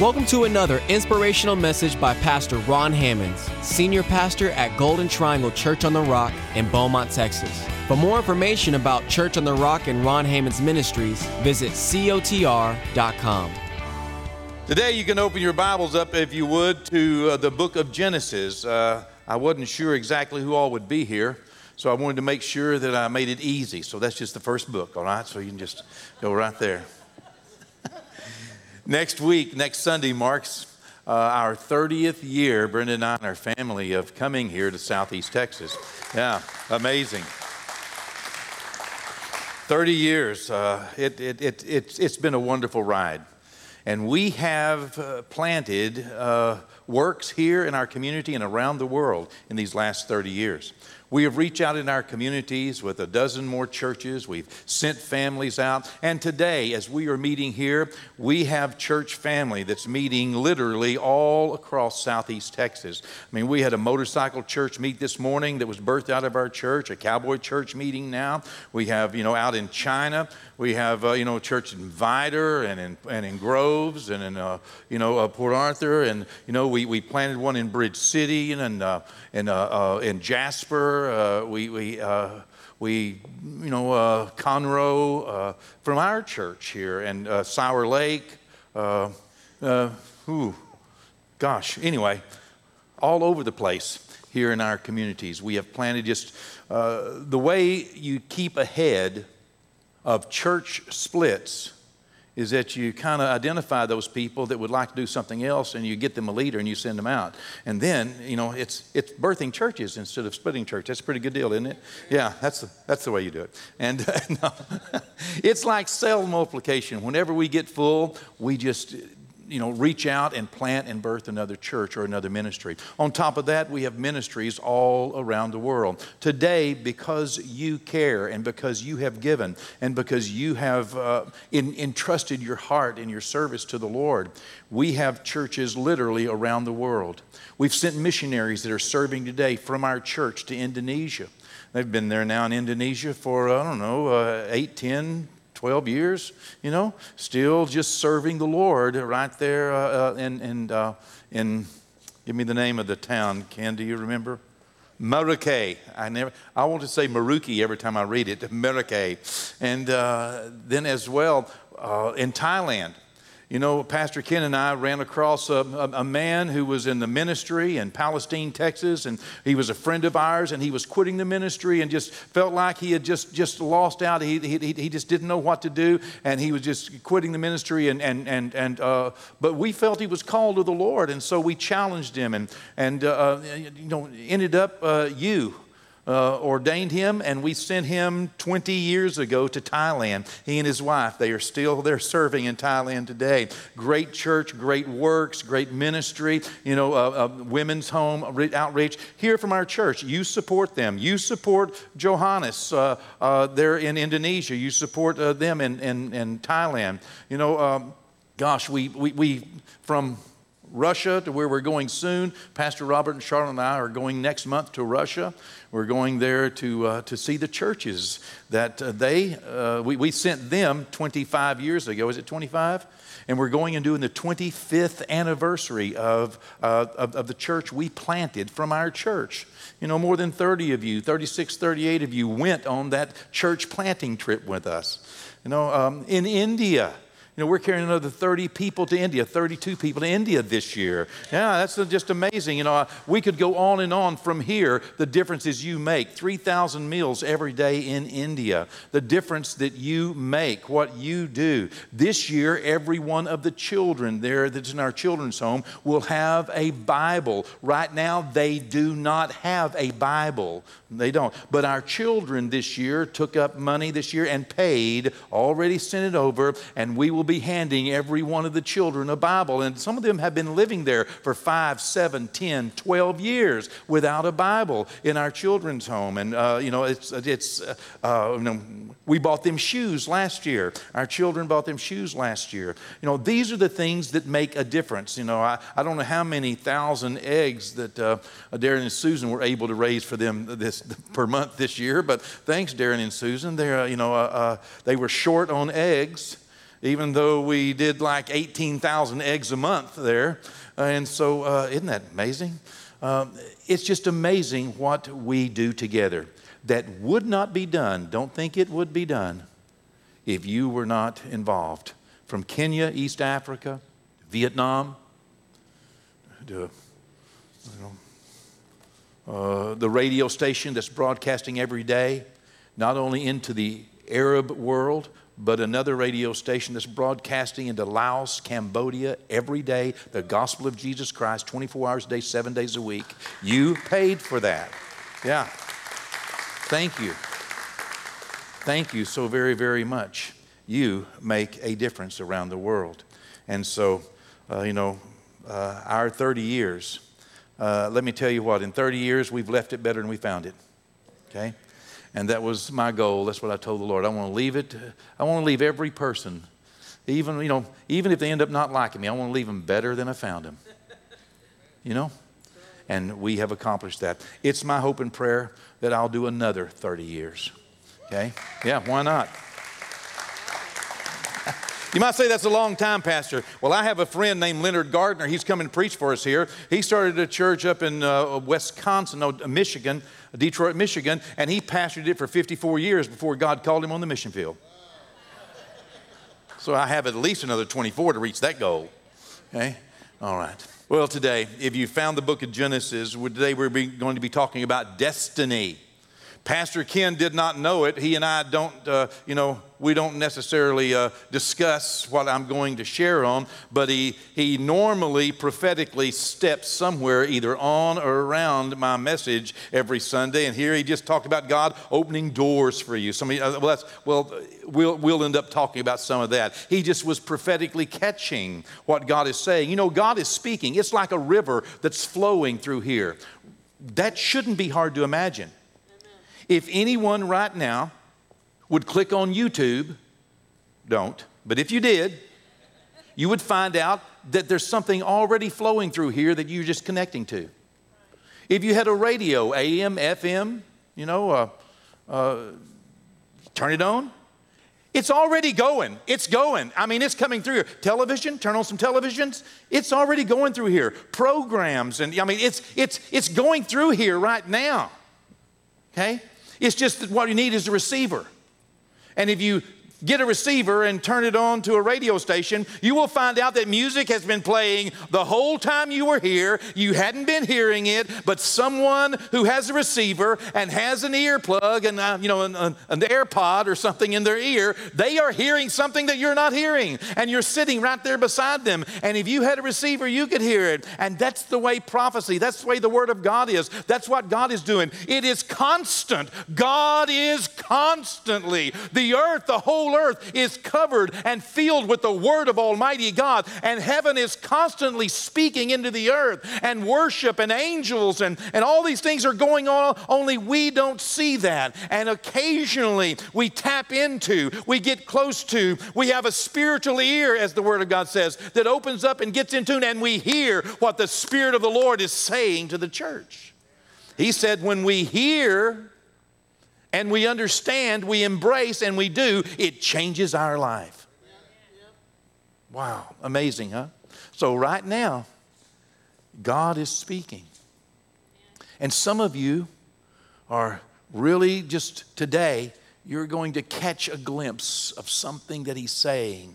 Welcome to another inspirational message by Pastor Ron Hammonds, Senior Pastor at Golden Triangle Church on the Rock in Beaumont, Texas. For more information about Church on the Rock and Ron Hammonds Ministries, visit cotr.com. Today, you can open your Bibles up, if you would, to uh, the book of Genesis. Uh, I wasn't sure exactly who all would be here, so I wanted to make sure that I made it easy. So that's just the first book, all right? So you can just go right there. Next week, next Sunday, marks uh, our 30th year, Brenda and I and our family, of coming here to Southeast Texas. Yeah, amazing. 30 years. Uh, it, it, it, it, it's been a wonderful ride. And we have uh, planted uh, works here in our community and around the world in these last 30 years. We have reached out in our communities with a dozen more churches. We've sent families out. And today, as we are meeting here, we have church family that's meeting literally all across Southeast Texas. I mean, we had a motorcycle church meet this morning that was birthed out of our church, a cowboy church meeting now. We have, you know, out in China, we have, uh, you know, church in Vidor and in, and in Groves and in, uh, you know, uh, Port Arthur. And, you know, we, we planted one in Bridge City and, and, uh, and uh, uh, in Jasper. Uh, we, we, uh, we, you know, uh, Conroe uh, from our church here, and uh, Sour Lake. ooh, gosh. Anyway, all over the place here in our communities. We have planted just the way you keep ahead of church splits is that you kind of identify those people that would like to do something else and you get them a leader and you send them out. And then, you know, it's, it's birthing churches instead of splitting church. That's a pretty good deal, isn't it? Yeah, that's the, that's the way you do it. And uh, no, it's like cell multiplication. Whenever we get full, we just you know, reach out and plant and birth another church or another ministry. On top of that, we have ministries all around the world. Today, because you care and because you have given and because you have uh, in, entrusted your heart and your service to the Lord, we have churches literally around the world. We've sent missionaries that are serving today from our church to Indonesia. They've been there now in Indonesia for, I don't know, uh, 8, 10, 12 years, you know, still just serving the Lord right there uh, uh, in, in, uh, in, give me the name of the town. Ken, do you remember? Merauke. I never. I want to say Maruki every time I read it. Merauke, and uh, then as well uh, in Thailand. You know, Pastor Ken and I ran across a, a, a, man who was in the ministry in Palestine, Texas, and he was a friend of ours, and he was quitting the ministry and just felt like he had just, just lost out. He, he, he just didn't know what to do, and he was just quitting the ministry. And, and, and, and, uh, but we felt he was called to the Lord, and so we challenged him, and, and uh, you know, ended up uh, you uh, ordained him, and we sent him 20 years ago to Thailand. He and his wife, they are still there serving in Thailand today. Great church, great works, great ministry, you know, uh, uh, women's home outreach. Hear from our church. You support them. You support Johannes uh, uh, there in Indonesia. You support them in, in, in, Thailand. You know, um, gosh, we, we, we from Russia to where we're going soon. Pastor Robert and Charlotte and I are going next month to Russia. We're going there to, uh, to see the churches that uh, they, uh, we, we sent them 25 years ago. Is it 25? And we're going and doing the 25th anniversary of, uh, of, of the church we planted from our church. You know, more than 30 of you, 36, 38 of you went on that church planting trip with us. You know, um, in India, know, we're carrying another 30 people to India, 32 people to India this year. Yeah, that's just amazing. You know, we could go on and on from here, the differences you make. 3,000 meals every day in India. The difference that you make, what you do. This year, every one of the children there that's in our children's home will have a Bible. Right now, they do not have a Bible. They don't. But our children this year took up money this year and paid, already sent it over, and we will be handing every one of the children a Bible. And some of them have been living there for five, seven, ten, twelve years without a Bible in our children's home. And, uh, you know, it's, it's uh, uh, you know, we bought them shoes last year. Our children bought them shoes last year. You know, these are the things that make a difference. You know, I, I don't know how many thousand eggs that uh, Darren and Susan were able to raise for them this per month this year, but thanks, Darren and Susan. They're, uh, you know, uh, they were short on eggs even though we did like 18,000 eggs a month there. And so, uh, isn't that amazing? Um, it's just amazing what we do together that would not be done. Don't think it would be done if you were not involved. From Kenya, East Africa, Vietnam, to you know, uh, the radio station that's broadcasting every day, not only into the Arab world, but another radio station that's broadcasting into Laos, Cambodia every day, the gospel of Jesus Christ, 24 hours a day, seven days a week. You paid for that. Yeah. Thank you. Thank you so very, very much. You make a difference around the world. And so, uh, you know, uh, our 30 years, uh, let me tell you what, in 30 years, we've left it better than we found it. Okay? And that was my goal. That's what I told the Lord. I want to leave it. I want to leave every person, even, you know, even if they end up not liking me, I want to leave them better than I found them. You know? And we have accomplished that. It's my hope and prayer that I'll do another 30 years. Okay? Yeah, why not? You might say that's a long time, Pastor. Well, I have a friend named Leonard Gardner. He's come and preach for us here. He started a church up in uh, Wisconsin, no, Michigan, Detroit, Michigan, and he pastored it for 54 years before God called him on the mission field. So I have at least another 24 to reach that goal. Okay? All right. Well, today, if you found the book of Genesis, today we're going to be talking about destiny. Pastor Ken did not know it. He and I don't, uh, you know, we don't necessarily uh, discuss what I'm going to share on, but he, he normally prophetically steps somewhere either on or around my message every Sunday. And here he just talked about God opening doors for you. Somebody, uh, well, that's, well we'll, we'll end up talking about some of that. He just was prophetically catching what God is saying. You know, God is speaking. It's like a river that's flowing through here. That shouldn't be hard to imagine. If anyone right now would click on YouTube, don't, but if you did, you would find out that there's something already flowing through here that you're just connecting to. If you had a radio, AM, FM, you know, uh, uh, turn it on. It's already going. It's going. I mean, it's coming through here. Television, turn on some televisions. It's already going through here. Programs, and I mean, it's, it's, it's going through here right now. Okay? It's just that what you need is a receiver. And if you get a receiver and turn it on to a radio station, you will find out that music has been playing the whole time you were here. You hadn't been hearing it, but someone who has a receiver and has an earplug and uh, you know an, an, an AirPod or something in their ear, they are hearing something that you're not hearing, and you're sitting right there beside them. And if you had a receiver, you could hear it. And that's the way prophecy. That's the way the Word of God is. That's what God is doing. It is constant. God is constantly the earth, the whole earth is covered and filled with the word of Almighty God, and heaven is constantly speaking into the earth, and worship and angels and, and all these things are going on, only we don't see that. And occasionally we tap into, we get close to, we have a spiritual ear, as the word of God says, that opens up and gets in tune, and we hear what the Spirit of the Lord is saying to the church. He said, when we hear, and we understand, we embrace, and we do, it changes our life. Wow, amazing, huh? So, right now, God is speaking. And some of you are really just today, you're going to catch a glimpse of something that He's saying,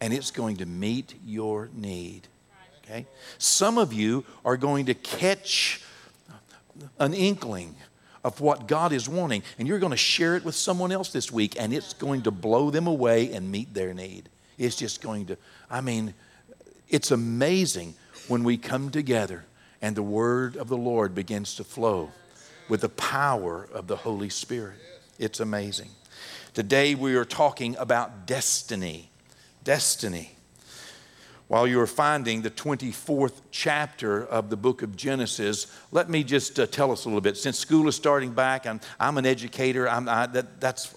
and it's going to meet your need. Okay? Some of you are going to catch an inkling of what God is wanting, and you're going to share it with someone else this week, and it's going to blow them away and meet their need. It's just going to, I mean, it's amazing when we come together and the word of the Lord begins to flow with the power of the Holy Spirit. It's amazing. Today we are talking about destiny. Destiny while you're finding the 24th chapter of the book of Genesis, let me just uh, tell us a little bit. Since school is starting back, I'm, I'm an educator. I'm, I, that, that's,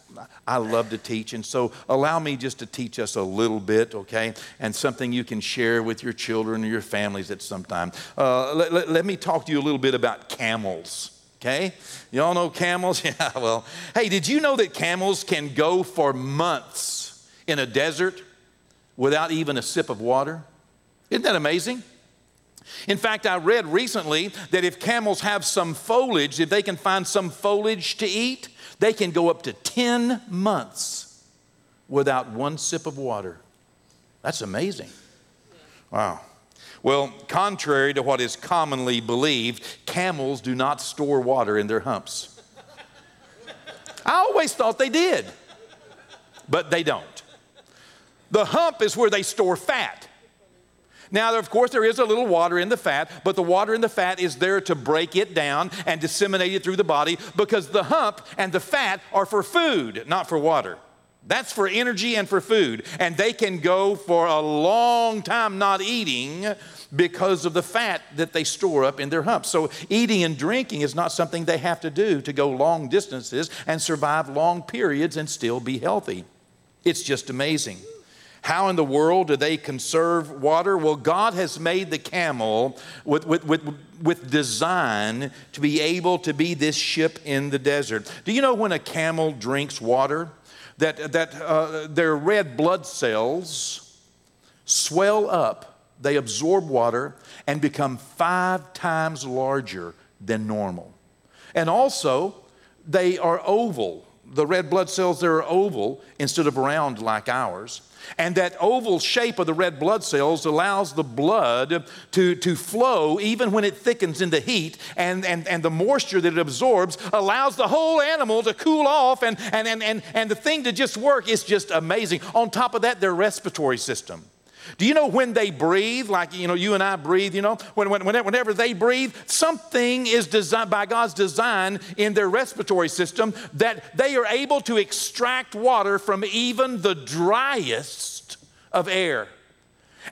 I love to teach. And so allow me just to teach us a little bit, okay? And something you can share with your children or your families at some time. Uh, let, let, let me talk to you a little bit about camels. Okay? You all know camels? Yeah, well, hey, did you know that camels can go for months in a desert? Without even a sip of water? Isn't that amazing? In fact, I read recently that if camels have some foliage, if they can find some foliage to eat, they can go up to 10 months without one sip of water. That's amazing. Wow. Well, contrary to what is commonly believed, camels do not store water in their humps. I always thought they did, but they don't. The hump is where they store fat. Now, of course, there is a little water in the fat, but the water in the fat is there to break it down and disseminate it through the body because the hump and the fat are for food, not for water. That's for energy and for food. And they can go for a long time not eating because of the fat that they store up in their humps. So, eating and drinking is not something they have to do to go long distances and survive long periods and still be healthy. It's just amazing. How in the world do they conserve water? Well, God has made the camel with, with, with, with design to be able to be this ship in the desert. Do you know when a camel drinks water? That, that uh, their red blood cells swell up, they absorb water, and become five times larger than normal. And also, they are oval. The red blood cells, they're oval instead of round like ours. And that oval shape of the red blood cells allows the blood to, to flow even when it thickens in the heat, and, and, and the moisture that it absorbs allows the whole animal to cool off, and, and, and, and, and the thing to just work is just amazing. On top of that, their respiratory system. Do you know when they breathe, like you know, you and I breathe, you know, when, when, whenever they breathe, something is designed by God's design in their respiratory system that they are able to extract water from even the driest of air.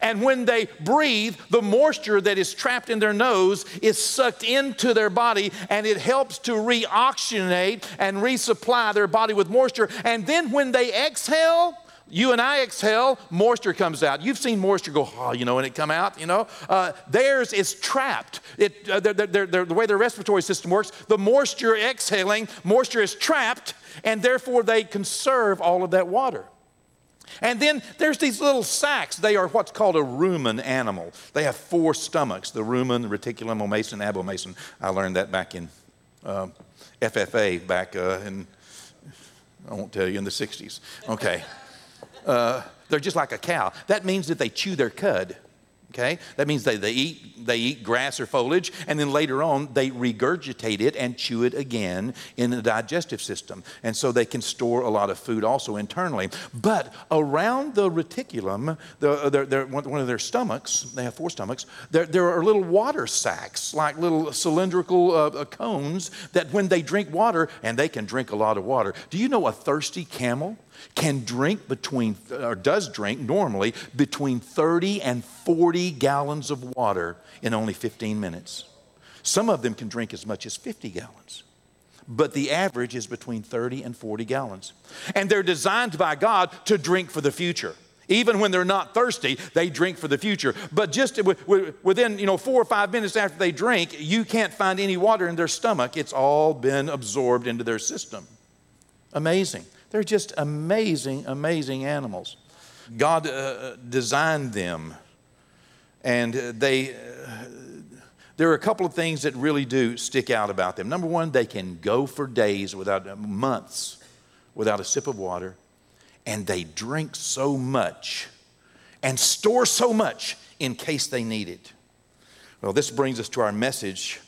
And when they breathe, the moisture that is trapped in their nose is sucked into their body and it helps to reoxygenate and resupply their body with moisture. And then when they exhale, you and I exhale, moisture comes out. You've seen moisture go, oh, you know, and it come out, you know. Uh, theirs is trapped. It, uh, they're, they're, they're, the way their respiratory system works, the moisture exhaling, moisture is trapped, and therefore they conserve all of that water. And then there's these little sacs. They are what's called a rumen animal. They have four stomachs the rumen, reticulum, omasum, abomasum. I learned that back in uh, FFA, back uh, in, I won't tell you, in the 60s. Okay. Uh, they're just like a cow. That means that they chew their cud. Okay? That means they, they, eat, they eat grass or foliage, and then later on they regurgitate it and chew it again in the digestive system. And so they can store a lot of food also internally. But around the reticulum, the, they're, they're, one of their stomachs, they have four stomachs, there, there are little water sacs, like little cylindrical uh, uh, cones that when they drink water, and they can drink a lot of water. Do you know a thirsty camel? Can drink between, or does drink normally, between 30 and 40 gallons of water in only 15 minutes. Some of them can drink as much as 50 gallons. But the average is between 30 and 40 gallons. And they're designed by God to drink for the future. Even when they're not thirsty, they drink for the future. But just within, you know, four or five minutes after they drink, you can't find any water in their stomach. It's all been absorbed into their system. Amazing. They're just amazing, amazing animals. God uh, designed them, and they. Uh, there are a couple of things that really do stick out about them. Number one, they can go for days without uh, months without a sip of water, and they drink so much and store so much in case they need it. Well, this brings us to our message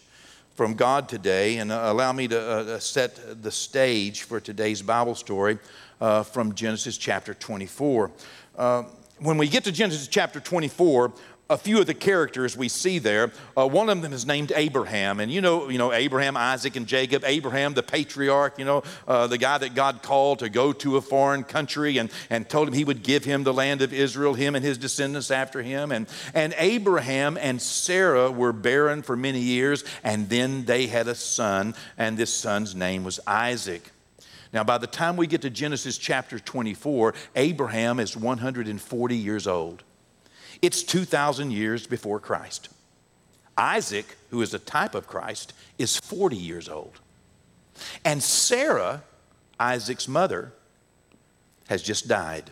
from God today, and uh, allow me to uh, uh, set the stage for today's Bible story uh, from Genesis chapter 24. Uh, when we get to Genesis chapter 24, a few of the characters we see there. Uh, one of them is named Abraham, and you know, you know Abraham, Isaac, and Jacob. Abraham, the patriarch, you know, uh, the guy that God called to go to a foreign country and, and told him He would give him the land of Israel, him and his descendants after him. And and Abraham and Sarah were barren for many years, and then they had a son, and this son's name was Isaac. Now, by the time we get to Genesis chapter 24, Abraham is 140 years old. It's 2,000 years before Christ. Isaac, who is a type of Christ, is 40 years old. And Sarah, Isaac's mother, has just died.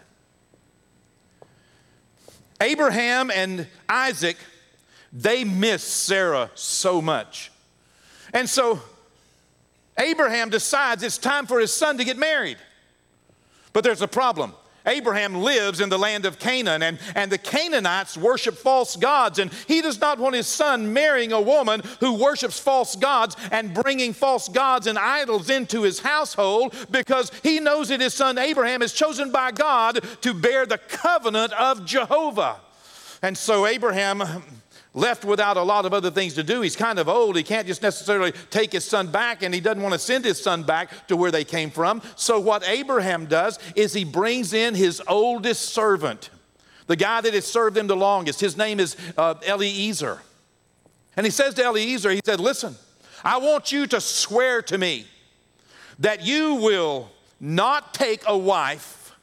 Abraham and Isaac, they miss Sarah so much. And so Abraham decides it's time for his son to get married. But there's a problem. Abraham lives in the land of Canaan, and, and the Canaanites worship false gods, and he does not want his son marrying a woman who worships false gods and bringing false gods and idols into his household because he knows that his son Abraham is chosen by God to bear the covenant of Jehovah. And so Abraham left without a lot of other things to do. He's kind of old. He can't just necessarily take his son back, and he doesn't want to send his son back to where they came from. So, what Abraham does is he brings in his oldest servant, the guy that has served him the longest. His name is uh, Eliezer. And he says to Eliezer, he said, Listen, I want you to swear to me that you will not take a wife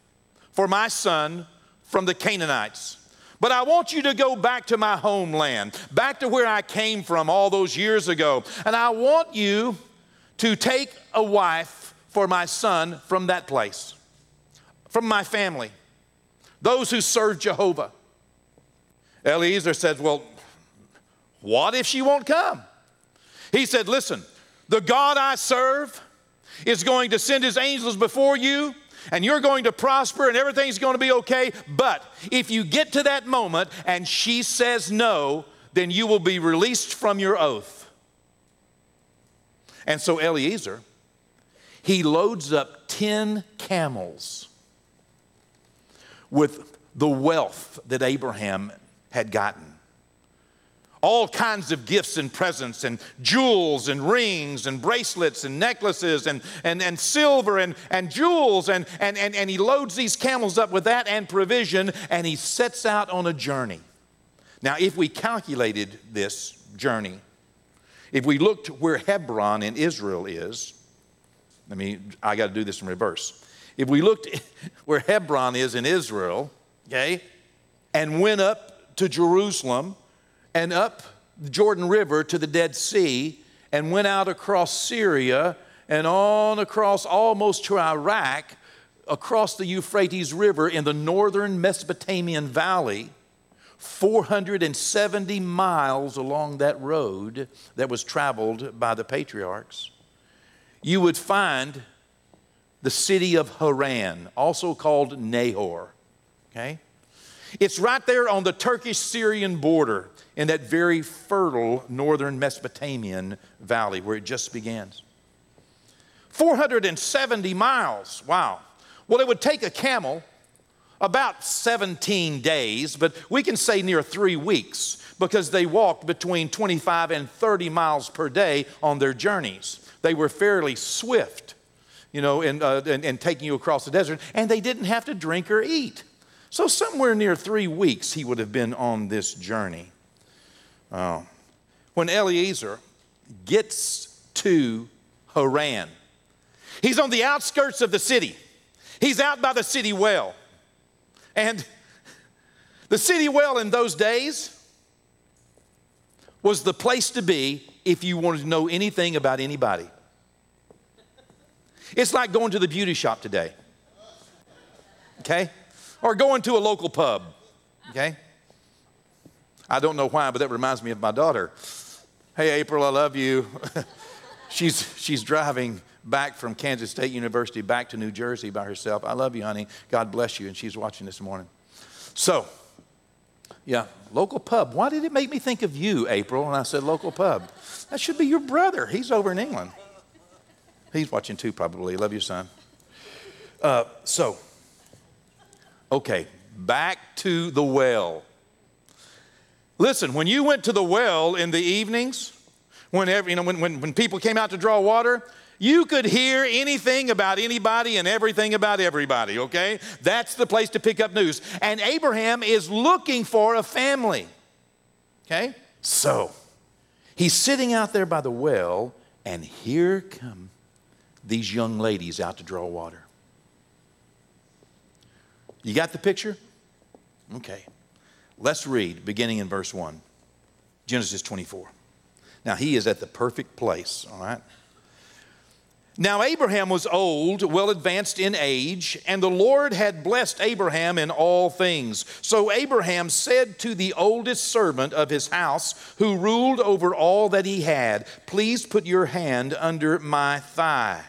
for my son from the Canaanites but I want you to go back to my homeland, back to where I came from all those years ago. And I want you to take a wife for my son from that place, from my family, those who serve Jehovah. Eliezer says, Well, what if she won't come? He said, Listen, the God I serve is going to send his angels before you and you're going to prosper and everything's going to be okay. But if you get to that moment and she says no, then you will be released from your oath. And so Eliezer, he loads up 10 camels with the wealth that Abraham had gotten all kinds of gifts and presents and jewels and rings and bracelets and necklaces and, and, and silver and, and jewels and, and, and, and he loads these camels up with that and provision and he sets out on a journey. Now if we calculated this journey if we looked where hebron in israel is i mean i got to do this in reverse. If we looked where hebron is in israel okay and went up to jerusalem and up the Jordan River to the Dead Sea and went out across Syria and on across almost to Iraq, across the Euphrates River in the northern Mesopotamian valley, 470 miles along that road that was traveled by the patriarchs, you would find the city of Haran, also called Nahor. Okay? It's right there on the Turkish Syrian border in that very fertile northern Mesopotamian valley where it just begins. 470 miles, wow. Well, it would take a camel about 17 days, but we can say near three weeks because they walked between 25 and 30 miles per day on their journeys. They were fairly swift, you know, in, uh, in, in taking you across the desert, and they didn't have to drink or eat. So, somewhere near three weeks, he would have been on this journey. Oh. When Eliezer gets to Haran, he's on the outskirts of the city. He's out by the city well. And the city well in those days was the place to be if you wanted to know anything about anybody. It's like going to the beauty shop today, okay? Or going to a local pub, okay? I don't know why, but that reminds me of my daughter. Hey, April, I love you. she's, she's driving back from Kansas State University back to New Jersey by herself. I love you, honey. God bless you. And she's watching this morning. So, yeah, local pub. Why did it make me think of you, April? And I said, local pub. That should be your brother. He's over in England. He's watching too, probably. Love you, son. Uh, so, okay, back to the well. Listen, when you went to the well in the evenings, whenever, you know, when, when, when people came out to draw water, you could hear anything about anybody and everything about everybody, okay? That's the place to pick up news. And Abraham is looking for a family, okay? So he's sitting out there by the well, and here come these young ladies out to draw water. You got the picture? Okay. Let's read beginning in verse 1, Genesis 24. Now, he is at the perfect place, all right? Now, Abraham was old, well advanced in age, and the Lord had blessed Abraham in all things. So Abraham said to the oldest servant of his house, who ruled over all that he had, Please put your hand under my thigh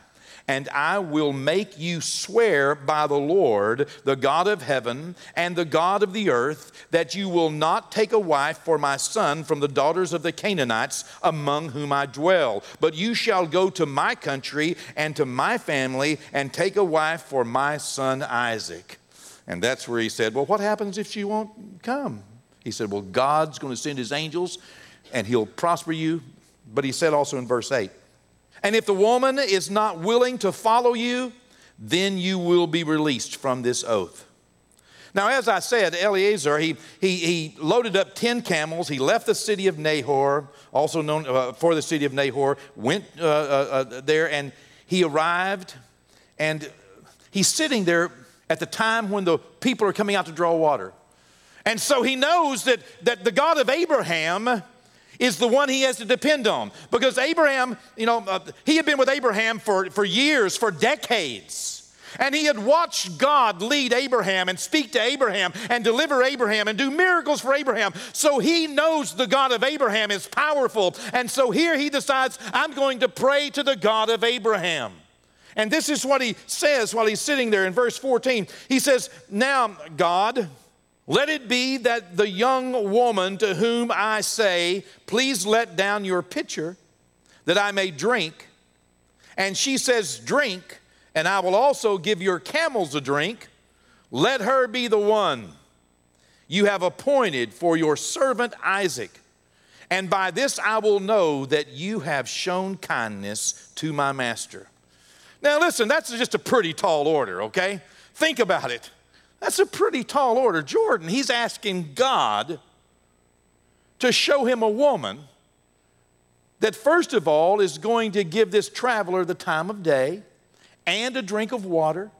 and I will make you swear by the Lord, the God of heaven and the God of the earth, that you will not take a wife for my son from the daughters of the Canaanites among whom I dwell, but you shall go to my country and to my family and take a wife for my son Isaac. And that's where he said, Well, what happens if she won't come? He said, Well, God's going to send his angels and he'll prosper you. But he said also in verse 8, and if the woman is not willing to follow you, then you will be released from this oath. Now, as I said, Eliezer, he, he, he loaded up 10 camels. He left the city of Nahor, also known uh, for the city of Nahor, went uh, uh, uh there, and he arrived. And he's sitting there at the time when the people are coming out to draw water. And so he knows that, that the God of Abraham is the one he has to depend on. Because Abraham, you know, uh, he had been with Abraham for, for years, for decades. And he had watched God lead Abraham and speak to Abraham and deliver Abraham and do miracles for Abraham. So he knows the God of Abraham is powerful. And so here he decides, I'm going to pray to the God of Abraham. And this is what he says while he's sitting there in verse 14. He says, Now, God, let it be that the young woman to whom I say, Please let down your pitcher that I may drink, and she says, Drink, and I will also give your camels a drink, let her be the one you have appointed for your servant Isaac. And by this I will know that you have shown kindness to my master. Now, listen, that's just a pretty tall order, okay? Think about it. That's a pretty tall order. Jordan, he's asking God to show him a woman that, first of all, is going to give this traveler the time of day and a drink of water,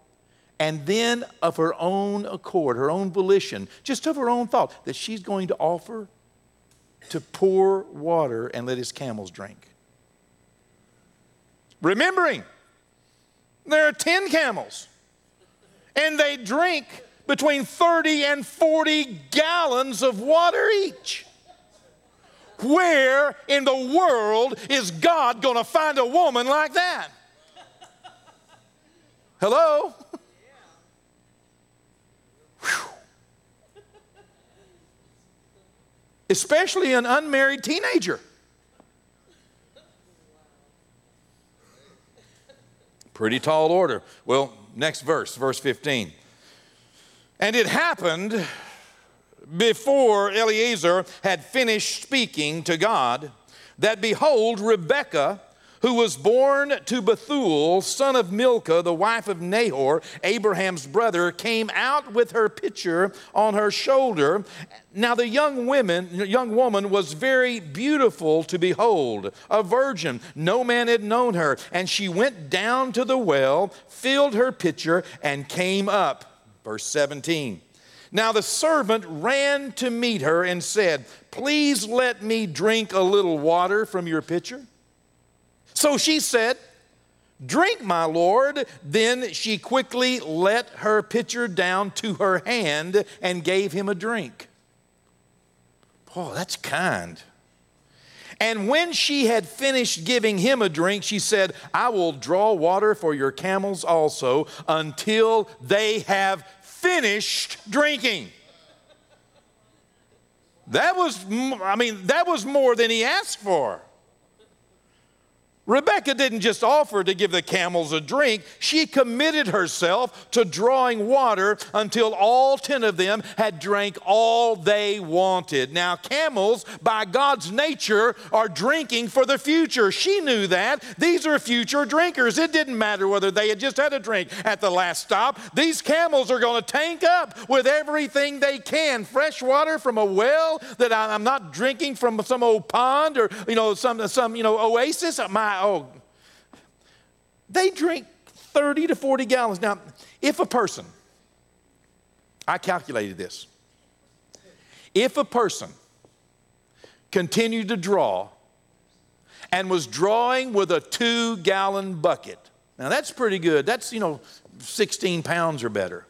and then of her own accord, her own volition, just of her own thought, that she's going to offer to pour water and let his camels drink. Remembering, there are 10 camels, and they drink between 30 and 40 gallons of water each. Where in the world is God going to find a woman like that? Hello? Whew. Especially an unmarried teenager. Pretty tall order. Well, next verse, verse 15. And it happened before Eliezer had finished speaking to God that behold, Rebekah, who was born to Bethuel, son of Milcah, the wife of Nahor, Abraham's brother, came out with her pitcher on her shoulder. Now the young woman, young woman was very beautiful to behold, a virgin. No man had known her. And she went down to the well, filled her pitcher, and came up. Verse 17. Now the servant ran to meet her and said, Please let me drink a little water from your pitcher. So she said, Drink, my lord. Then she quickly let her pitcher down to her hand and gave him a drink. Oh, that's kind. And when she had finished giving him a drink, she said, I will draw water for your camels also until they have finished drinking. That was, I mean, that was more than he asked for. Rebecca didn't just offer to give the camels a drink, she committed herself to drawing water until all 10 of them had drank all they wanted. Now, camels, by God's nature, are drinking for the future. She knew that. These are future drinkers. It didn't matter whether they had just had a drink at the last stop. These camels are going to tank up with everything they can fresh water from a well that I'm not drinking from some old pond or, you know, some, some you know, oasis. My oh, they drink 30 to 40 gallons. Now, if a person, I calculated this, if a person continued to draw and was drawing with a two gallon bucket, Now that's pretty good. That's, you know, 16 pounds or better.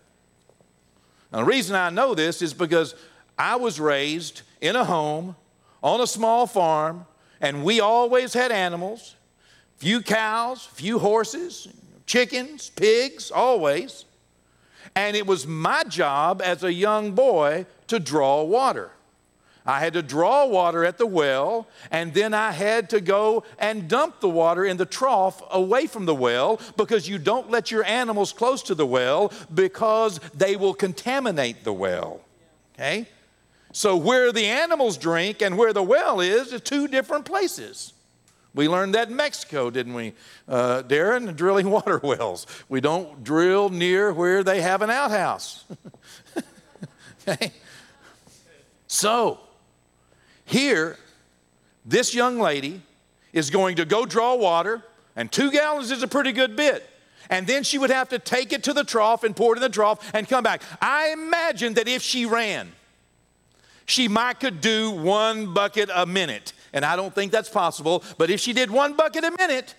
Now, the reason I know this is because I was raised in a home on a small farm, and we always had animals few cows, few horses, chickens, pigs, always. And it was my job as a young boy to draw water. I had to draw water at the well, and then I had to go and dump the water in the trough away from the well because you don't let your animals close to the well because they will contaminate the well. Okay? So, where the animals drink and where the well is, are two different places. We learned that in Mexico, didn't we, uh, Darren? Drilling water wells. We don't drill near where they have an outhouse. okay? So, here, this young lady is going to go draw water, and two gallons is a pretty good bit. And then she would have to take it to the trough and pour it in the trough and come back. I imagine that if she ran, she might could do one bucket a minute. And I don't think that's possible, but if she did one bucket a minute,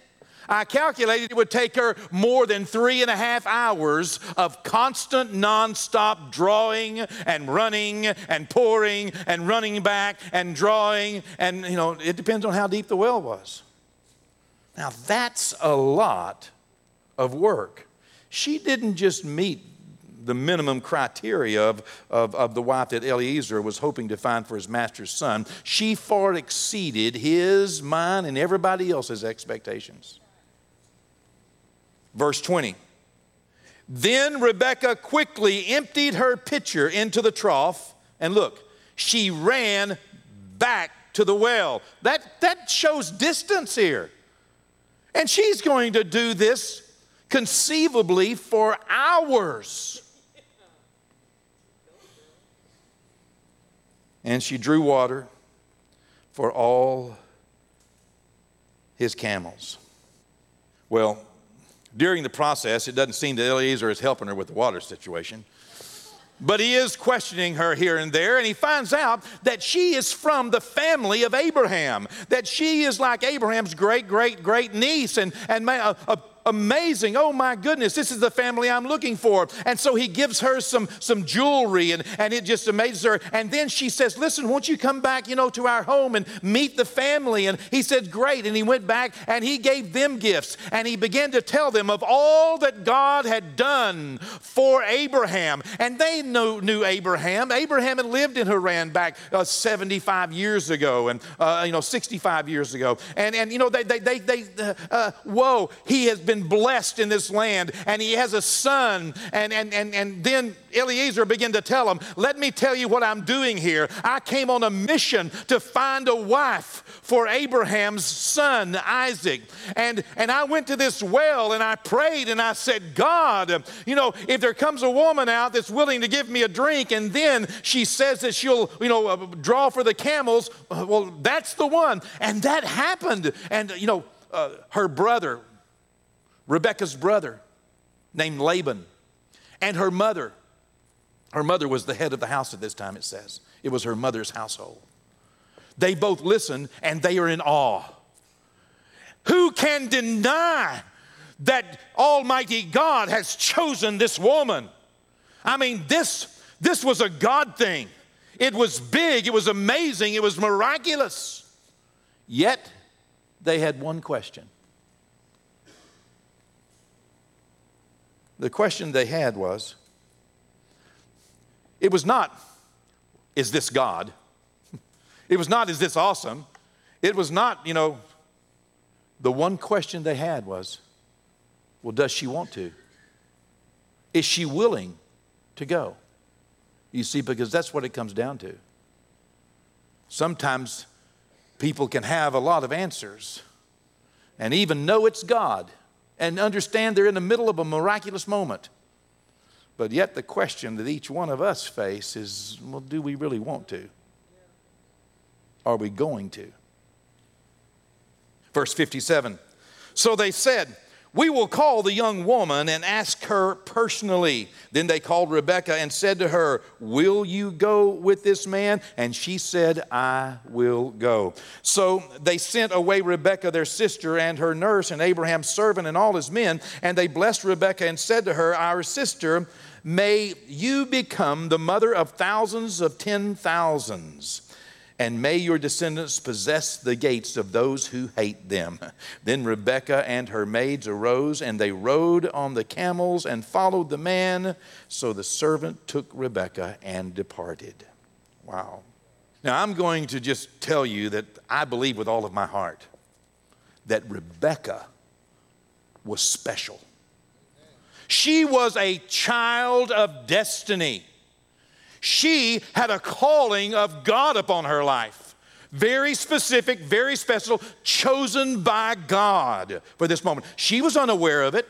I calculated it would take her more than three and a half hours of constant nonstop drawing and running and pouring and running back and drawing. And, you know, it depends on how deep the well was. Now, that's a lot of work. She didn't just meet the minimum criteria of, of, of, the wife that Eliezer was hoping to find for his master's son. She far exceeded his, mine, and everybody else's expectations. Verse 20. Then Rebekah quickly emptied her pitcher into the trough, and look, she ran back to the well. That, that shows distance here. And she's going to do this conceivably for hours. And she drew water for all his camels. Well, during the process, it doesn't seem that Eliezer is helping her with the water situation. But he is questioning her here and there, and he finds out that she is from the family of Abraham, that she is like Abraham's great, great, great niece, and, and a, a amazing. Oh my goodness, this is the family I'm looking for. And so he gives her some, some jewelry and, and it just amazes her. And then she says, Listen, won't you come back, you know, to our home and meet the family? And he said, Great. And he went back and he gave them gifts and he began to tell them of all that God had done for Abraham. And they knew, knew Abraham. Abraham had lived in Haran back uh, 75 years ago and, uh, you know, 65 years ago. And, and you know, they, they, they, they uh, uh whoa, he has been been blessed in this land and he has a son. And, and, and, and then Eliezer began to tell him, Let me tell you what I'm doing here. I came on a mission to find a wife for Abraham's son, Isaac. And, and I went to this well and I prayed and I said, God, you know, if there comes a woman out that's willing to give me a drink and then she says that she'll, you know, uh, draw for the camels, uh, well, that's the one. And that happened. And, you know, uh, her brother, Rebecca's brother named Laban, and her mother. Her mother was the head of the house at this time, it says. It was her mother's household. They both listen and they are in awe. Who can deny that Almighty God has chosen this woman? I mean, this, this was a God thing. It was big, it was amazing, it was miraculous. Yet, they had one question The question they had was it was not, is this God? It was not, is this awesome? It was not, you know, the one question they had was, well, does she want to? Is she willing to go? You see, because that's what it comes down to. Sometimes people can have a lot of answers and even know it's God and understand they're in the middle of a miraculous moment. But yet, the question that each one of us face is well, do we really want to? Are we going to? Verse 57 So they said, We will call the young woman and ask her personally. Then they called Rebekah and said to her, Will you go with this man? And she said, I will go. So they sent away Rebekah, their sister, and her nurse, and Abraham's servant, and all his men. And they blessed Rebekah and said to her, Our sister, may you become the mother of thousands of ten thousands and may your descendants possess the gates of those who hate them. Then Rebekah and her maids arose, and they rode on the camels and followed the man. So the servant took Rebekah and departed. Wow. Now I'm going to just tell you that I believe with all of my heart that Rebekah was special. She was a child of destiny she had a calling of God upon her life. Very specific, very special, chosen by God for this moment. She was unaware of it.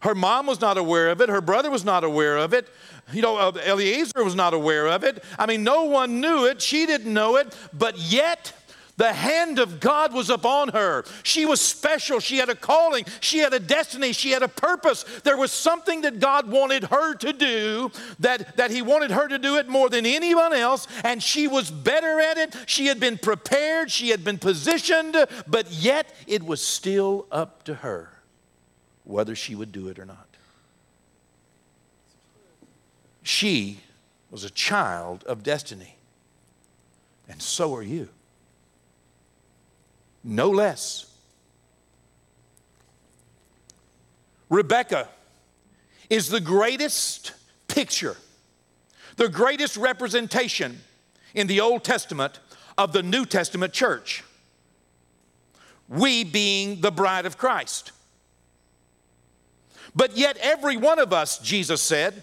Her mom was not aware of it. Her brother was not aware of it. You know, uh, Eliezer was not aware of it. I mean, no one knew it. She didn't know it. But yet, the hand of God was upon her. She was special. She had a calling. She had a destiny. She had a purpose. There was something that God wanted her to do, that, that He wanted her to do it more than anyone else, and she was better at it. She had been prepared. She had been positioned, but yet it was still up to her whether she would do it or not. She was a child of destiny, and so are you no less. Rebecca is the greatest picture, the greatest representation in the Old Testament of the New Testament church. We being the bride of Christ. But yet, every one of us, Jesus said,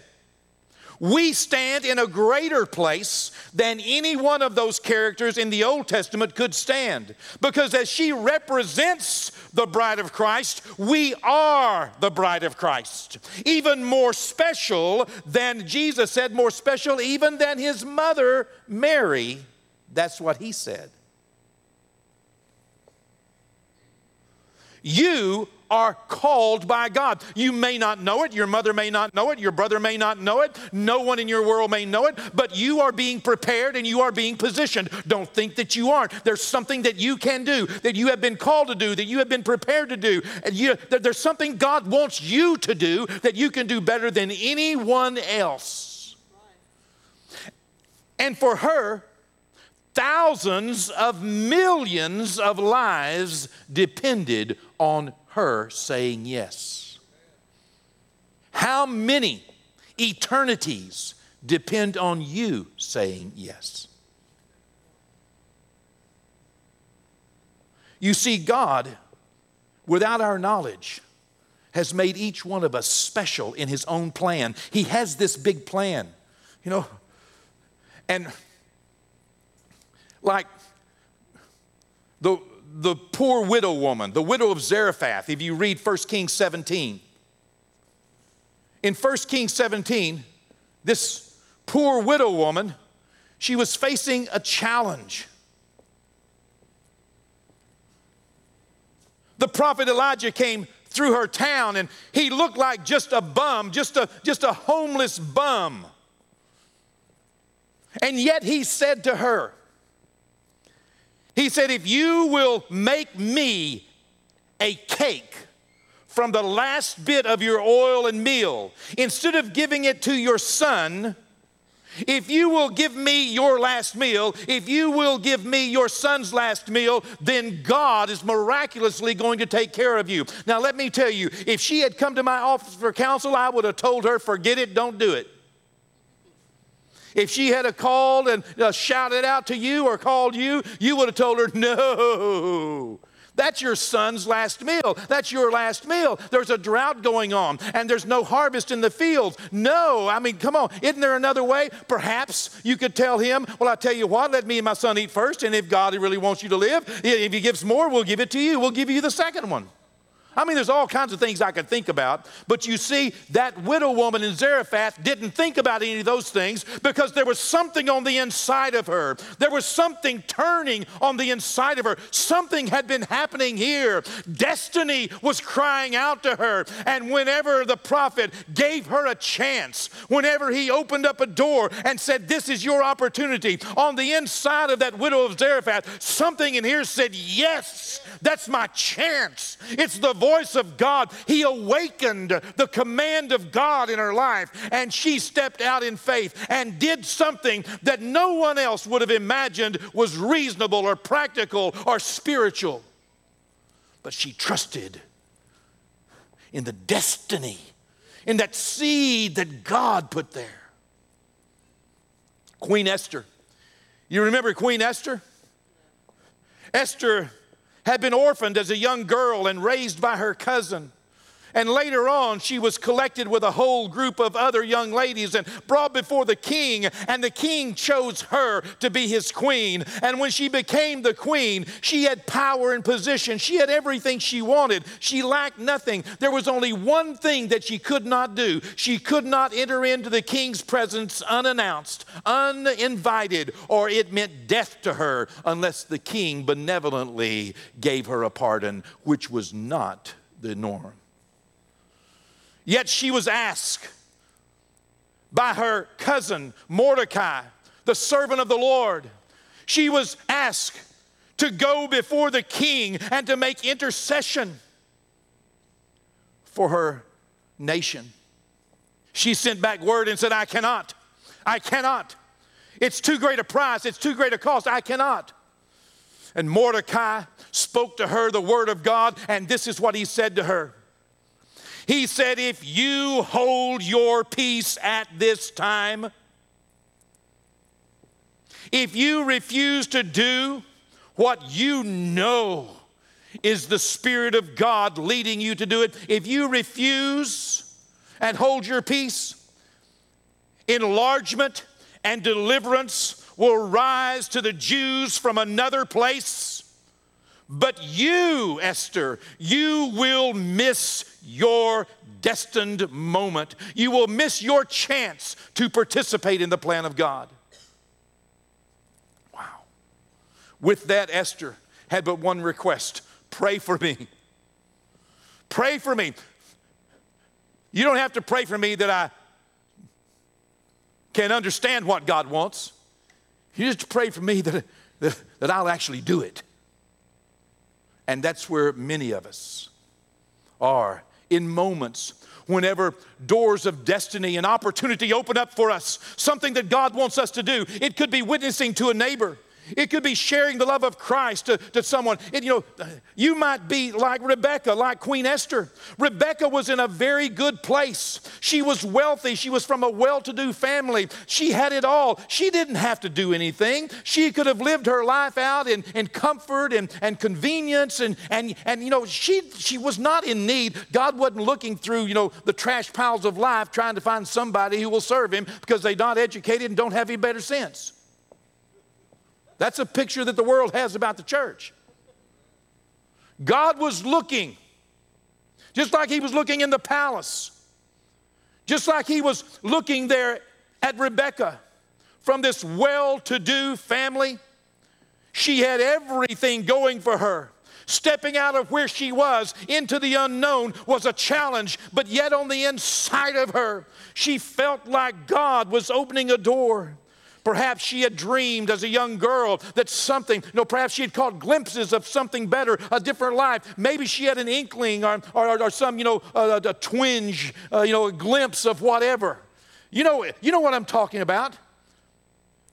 we stand in a greater place than any one of those characters in the Old Testament could stand. Because as she represents the bride of Christ, we are the bride of Christ. Even more special than Jesus said, more special even than his mother, Mary. That's what he said. You are called by God. You may not know it, your mother may not know it, your brother may not know it, no one in your world may know it, but you are being prepared and you are being positioned. Don't think that you aren't. There's something that you can do, that you have been called to do, that you have been prepared to do. And you, there's something God wants you to do that you can do better than anyone else. And for her, thousands of millions of lives depended on her saying yes. How many eternities depend on you saying yes? You see, God, without our knowledge, has made each one of us special in His own plan. He has this big plan, you know, and like the the poor widow woman, the widow of Zarephath, if you read 1 Kings 17. In 1 Kings 17, this poor widow woman, she was facing a challenge. The prophet Elijah came through her town and he looked like just a bum, just a, just a homeless bum. And yet he said to her, he said, If you will make me a cake from the last bit of your oil and meal, instead of giving it to your son, if you will give me your last meal, if you will give me your son's last meal, then God is miraculously going to take care of you. Now, let me tell you, if she had come to my office for counsel, I would have told her, forget it, don't do it. If she had called and uh, shouted out to you or called you, you would have told her, no. That's your son's last meal. That's your last meal. There's a drought going on and there's no harvest in the fields. No, I mean, come on. Isn't there another way? Perhaps you could tell him, Well, I tell you what, let me and my son eat first. And if God really wants you to live, if he gives more, we'll give it to you. We'll give you the second one. I mean, there's all kinds of things I could think about, but you see, that widow woman in Zarephath didn't think about any of those things because there was something on the inside of her. There was something turning on the inside of her. Something had been happening here. Destiny was crying out to her. And whenever the prophet gave her a chance, whenever he opened up a door and said, This is your opportunity, on the inside of that widow of Zarephath, something in here said, Yes, that's my chance. It's the voice of God. He awakened the command of God in her life, and she stepped out in faith and did something that no one else would have imagined was reasonable or practical or spiritual. But she trusted in the destiny, in that seed that God put there. Queen Esther. You remember Queen Esther? Esther had been orphaned as a young girl and raised by her cousin. And later on, she was collected with a whole group of other young ladies and brought before the king, and the king chose her to be his queen. And when she became the queen, she had power and position. She had everything she wanted. She lacked nothing. There was only one thing that she could not do she could not enter into the king's presence unannounced, uninvited, or it meant death to her unless the king benevolently gave her a pardon, which was not the norm. Yet she was asked by her cousin Mordecai, the servant of the Lord. She was asked to go before the king and to make intercession for her nation. She sent back word and said, I cannot. I cannot. It's too great a price. It's too great a cost. I cannot. And Mordecai spoke to her the word of God, and this is what he said to her he said, If you hold your peace at this time, if you refuse to do what you know is the Spirit of God leading you to do it, if you refuse and hold your peace, enlargement and deliverance will rise to the Jews from another place. But you, Esther, you will miss your destined moment. You will miss your chance to participate in the plan of God. Wow. With that, Esther had but one request pray for me. Pray for me. You don't have to pray for me that I can understand what God wants. You just pray for me that, that, that I'll actually do it. And that's where many of us are in moments whenever doors of destiny and opportunity open up for us, something that God wants us to do. It could be witnessing to a neighbor. It could be sharing the love of Christ to, to someone. you know, uh, you might be like Rebecca, like Queen Esther. Rebecca was in a very good place. She was wealthy. She was from a well to do family. She had it all. She didn't have to do anything. She could have lived her life out in, in comfort and, and convenience. And, and, and, you know, she, she was not in need. God wasn't looking through, you know, the trash piles of life trying to find somebody who will serve him because they're not educated and don't have any better sense. That's a picture that the world has about the church. God was looking, just like He was looking in the palace, just like He was looking there at Rebecca from this well to do family. She had everything going for her. Stepping out of where she was into the unknown was a challenge, but yet on the inside of her, she felt like God was opening a door. Perhaps she had dreamed as a young girl that something, no, perhaps she had caught glimpses of something better, a different life. Maybe she had an inkling or, or, or some, you know, a, a twinge, uh, you know, a glimpse of whatever. You know, you know what I'm talking about?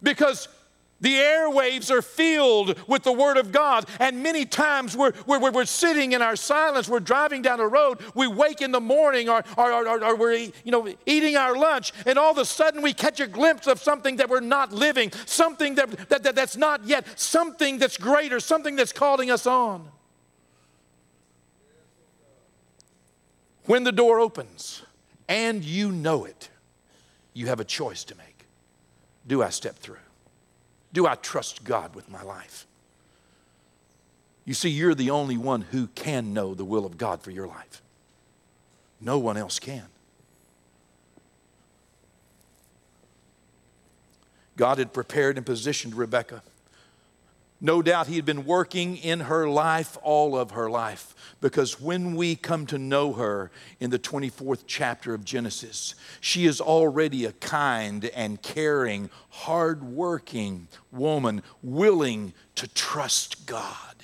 Because the airwaves are filled with the Word of God. And many times we're, we're, we're sitting in our silence, we're driving down the road, we wake in the morning, or, or, or, or, we're you know, eating our lunch, and all of a sudden we catch a glimpse of something that we're not living, something that, that, that that's not yet, something that's greater, something that's calling us on. When the door opens and you know it, you have a choice to make. Do I step through? Do I trust God with my life? You see, you're the only one who can know the will of God for your life. No one else can. God had prepared and positioned Rebekah. No doubt he had been working in her life all of her life because when we come to know her in the 24th chapter of Genesis, she is already a kind and caring, hardworking woman willing to trust God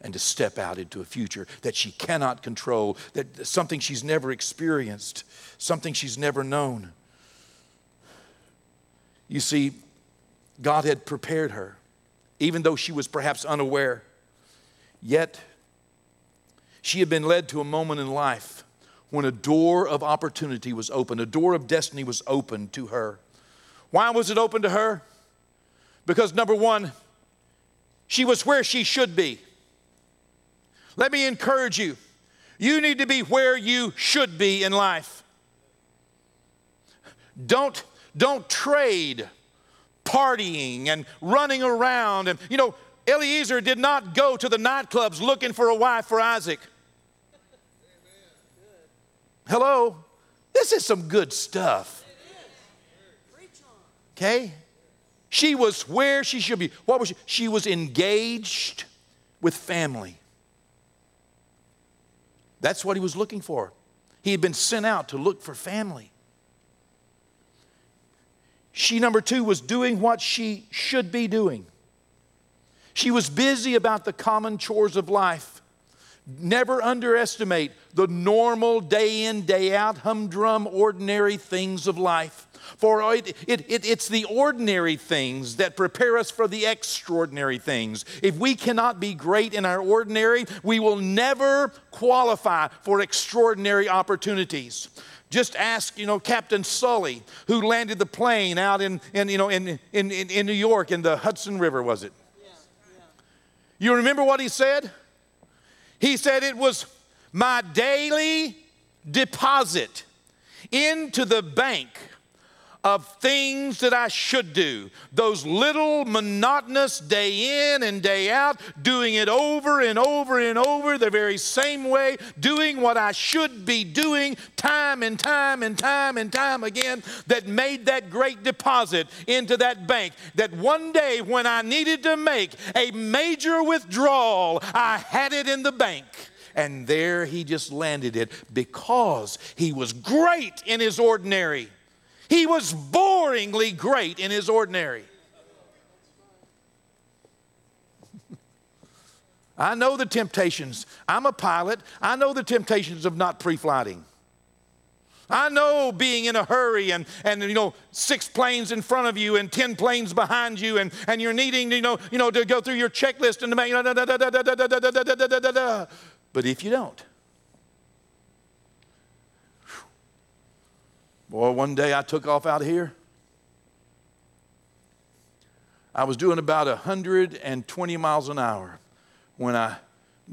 and to step out into a future that she cannot control, that something she's never experienced, something she's never known. You see, God had prepared her, even though she was perhaps unaware. Yet, she had been led to a moment in life when a door of opportunity was open, a door of destiny was open to her. Why was it open to her? Because number one, she was where she should be. Let me encourage you. You need to be where you should be in life. Don't don't trade partying and running around. And, you know, Eliezer did not go to the nightclubs looking for a wife for Isaac. Hello? This is some good stuff. Okay? She was where she should be. What was she? She was engaged with family. That's what he was looking for. He had been sent out to look for family. She, number two, was doing what she should be doing. She was busy about the common chores of life. Never underestimate the normal day in, day out, humdrum, ordinary things of life. For it, it, it, it's the ordinary things that prepare us for the extraordinary things. If we cannot be great in our ordinary, we will never qualify for extraordinary opportunities. Just ask, you know, Captain Sully, who landed the plane out in, in you know, in, in, in New York in the Hudson River, was it? Yeah, yeah. You remember what he said? He said it was my daily deposit into the bank of things that I should do. Those little monotonous day in and day out, doing it over and over and over the very same way, doing what I should be doing time and time and time and time again, that made that great deposit into that bank. That one day when I needed to make a major withdrawal, I had it in the bank. And there he just landed it because he was great in his ordinary. He was boringly great in his ordinary. I know the temptations. I'm a pilot. I know the temptations of not pre flighting. I know being in a hurry and, and you know, six planes in front of you and 10 planes behind you and, and you're needing, you know, you know, to go through your checklist and to make, da, da, da, da, da, da, da, da, da, da, da, da. but if you don't, Boy, one day I took off out here. I was doing about 120 miles an hour when I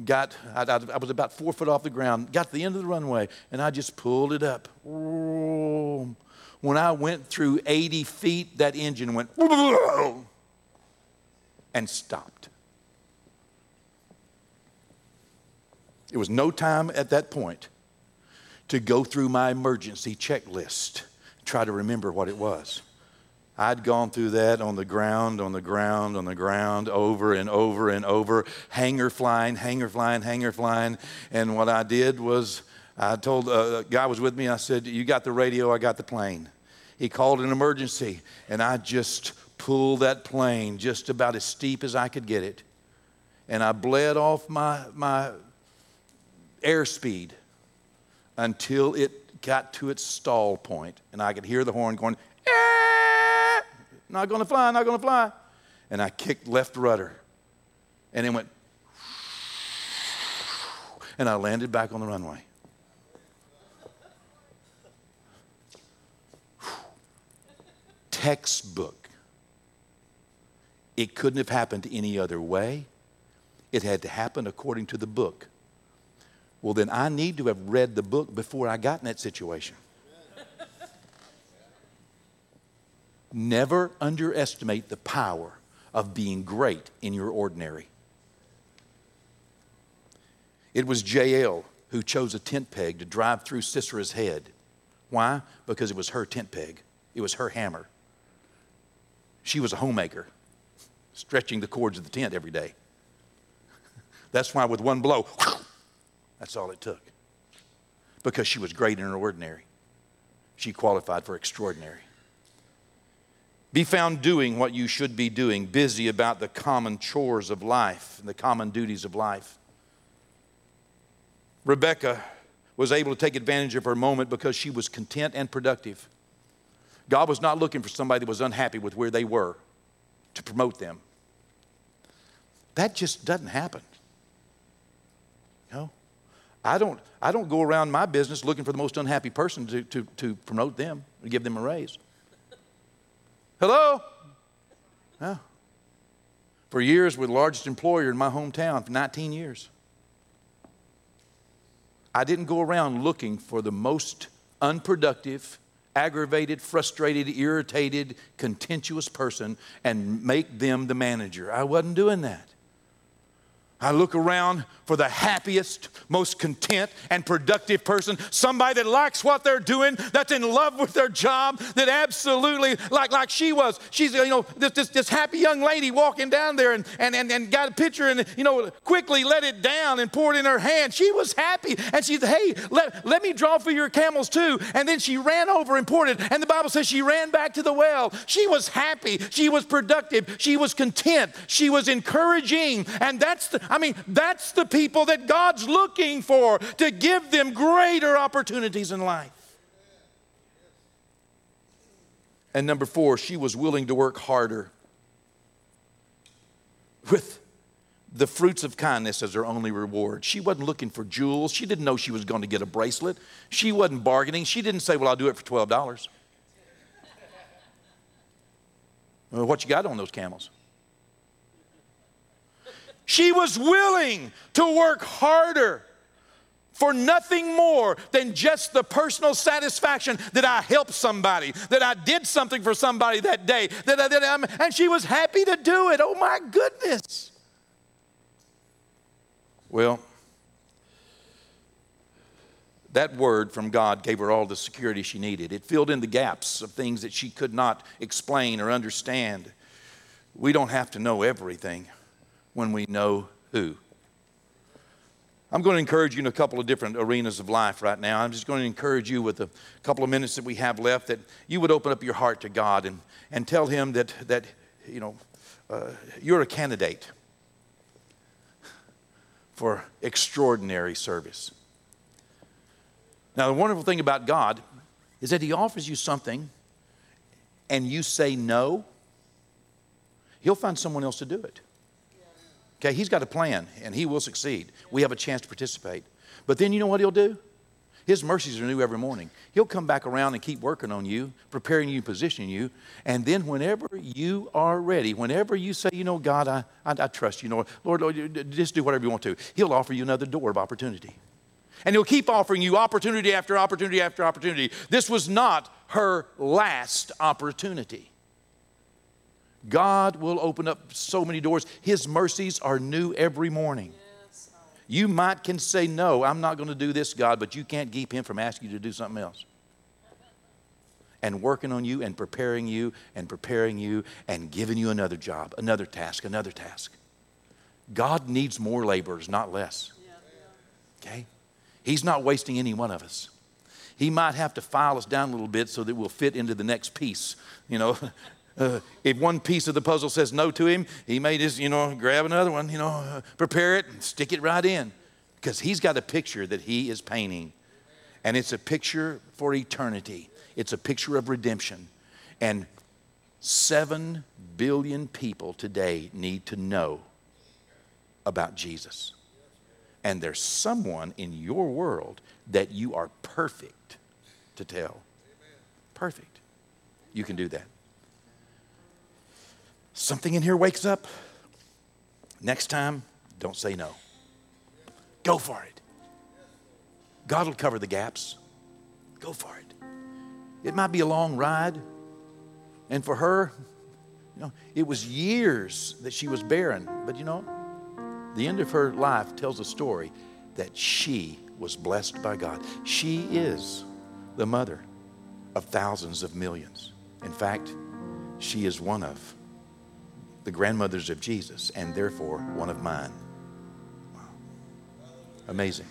got, I, I, was about four foot off the ground, got to the end of the runway, and I just pulled it up. When I went through 80 feet, that engine went and stopped. It was no time at that point to go through my emergency checklist, try to remember what it was. I'd gone through that on the ground, on the ground, on the ground, over and over and over, hangar flying, hangar flying, hangar flying. And what I did was, I told uh, a guy was with me, I said, You got the radio, I got the plane. He called an emergency, and I just pulled that plane just about as steep as I could get it. And I bled off my, my airspeed until it got to its stall point, and I could hear the horn going, eh, not gonna fly, not gonna fly. And I kicked left rudder, and it went, and I landed back on the runway. Textbook. It couldn't have happened any other way. It had to happen according to the book well, then I need to have read the book before I got in that situation. Never underestimate the power of being great in your ordinary. It was Jael who chose a tent peg to drive through Sisera's head. Why? Because it was her tent peg, it was her hammer. She was a homemaker, stretching the cords of the tent every day. That's why, with one blow, that's all it took. Because she was great in her ordinary, she qualified for extraordinary. Be found doing what you should be doing, busy about the common chores of life and the common duties of life. Rebecca was able to take advantage of her moment because she was content and productive. God was not looking for somebody that was unhappy with where they were to promote them. That just doesn't happen. You know? I don't, I don't go around my business looking for the most unhappy person to, to, to promote them, to give them a raise. Hello? Yeah. For years, with the largest employer in my hometown, for 19 years. I didn't go around looking for the most unproductive, aggravated, frustrated, irritated, contentious person and make them the manager. I wasn't doing that. I look around for the happiest, most content, and productive person. Somebody that likes what they're doing, that's in love with their job, that absolutely, like, like she was. She's, you know, this, this, this happy young lady walking down there and, and, and, and got a picture and, you know, quickly let it down and poured in her hand. She was happy. And she said, hey, let, let me draw for your camels too. And then she ran over and poured it. And the Bible says she ran back to the well. She was happy. She was productive. She was content. She was encouraging. And that's the, I mean, that's the people that God's looking for to give them greater opportunities in life. And number four, she was willing to work harder with the fruits of kindness as her only reward. She wasn't looking for jewels. She didn't know she was going to get a bracelet. She wasn't bargaining. She didn't say, Well, I'll do it for $12. Well, what you got on those camels? She was willing to work harder for nothing more than just the personal satisfaction that I helped somebody, that I did something for somebody that day, that, I, and she was happy to do it. Oh my goodness. Well, that word from God gave her all the security she needed. It filled in the gaps of things that she could not explain or understand. We don't have to know everything when we know who. I'm going to encourage you in a couple of different arenas of life right now. I'm just going to encourage you with a couple of minutes that we have left that you would open up your heart to God and, and tell Him that, that you know, uh, you're a candidate for extraordinary service. Now, the wonderful thing about God is that He offers you something and you say no, He'll find someone else to do it. Okay, he's got a plan and he will succeed. We have a chance to participate. But then you know what he'll do? His mercies are new every morning. He'll come back around and keep working on you, preparing you, positioning you. And then whenever you are ready, whenever you say, you know, God, I, I, I trust you, Lord, Lord, Lord, just do whatever you want to, he'll offer you another door of opportunity. And he'll keep offering you opportunity after opportunity after opportunity. This was not her last opportunity. God will open up so many doors. His mercies are new every morning. You might can say, No, I'm not going to do this, God, but you can't keep Him from asking you to do something else. And working on you and preparing you and preparing you and giving you another job, another task, another task. God needs more laborers, not less. Okay? He's not wasting any one of us. He might have to file us down a little bit so that we'll fit into the next piece. You know, Uh, if one piece of the puzzle says no to him, he may just, you know, grab another one, you know, uh, prepare it and stick it right in. Because he's got a picture that he is painting. And it's a picture for eternity, it's a picture of redemption. And seven billion people today need to know about Jesus. And there's someone in your world that you are perfect to tell. Perfect. You can do that. Something in here wakes up. Next time, don't say no. Go for it. God will cover the gaps. Go for it. It might be a long ride. And for her, you know, it was years that she was barren. But you know, the end of her life tells a story that she was blessed by God. She is the mother of thousands of millions. In fact, she is one of the grandmothers of Jesus and therefore one of mine. Wow. Amazing.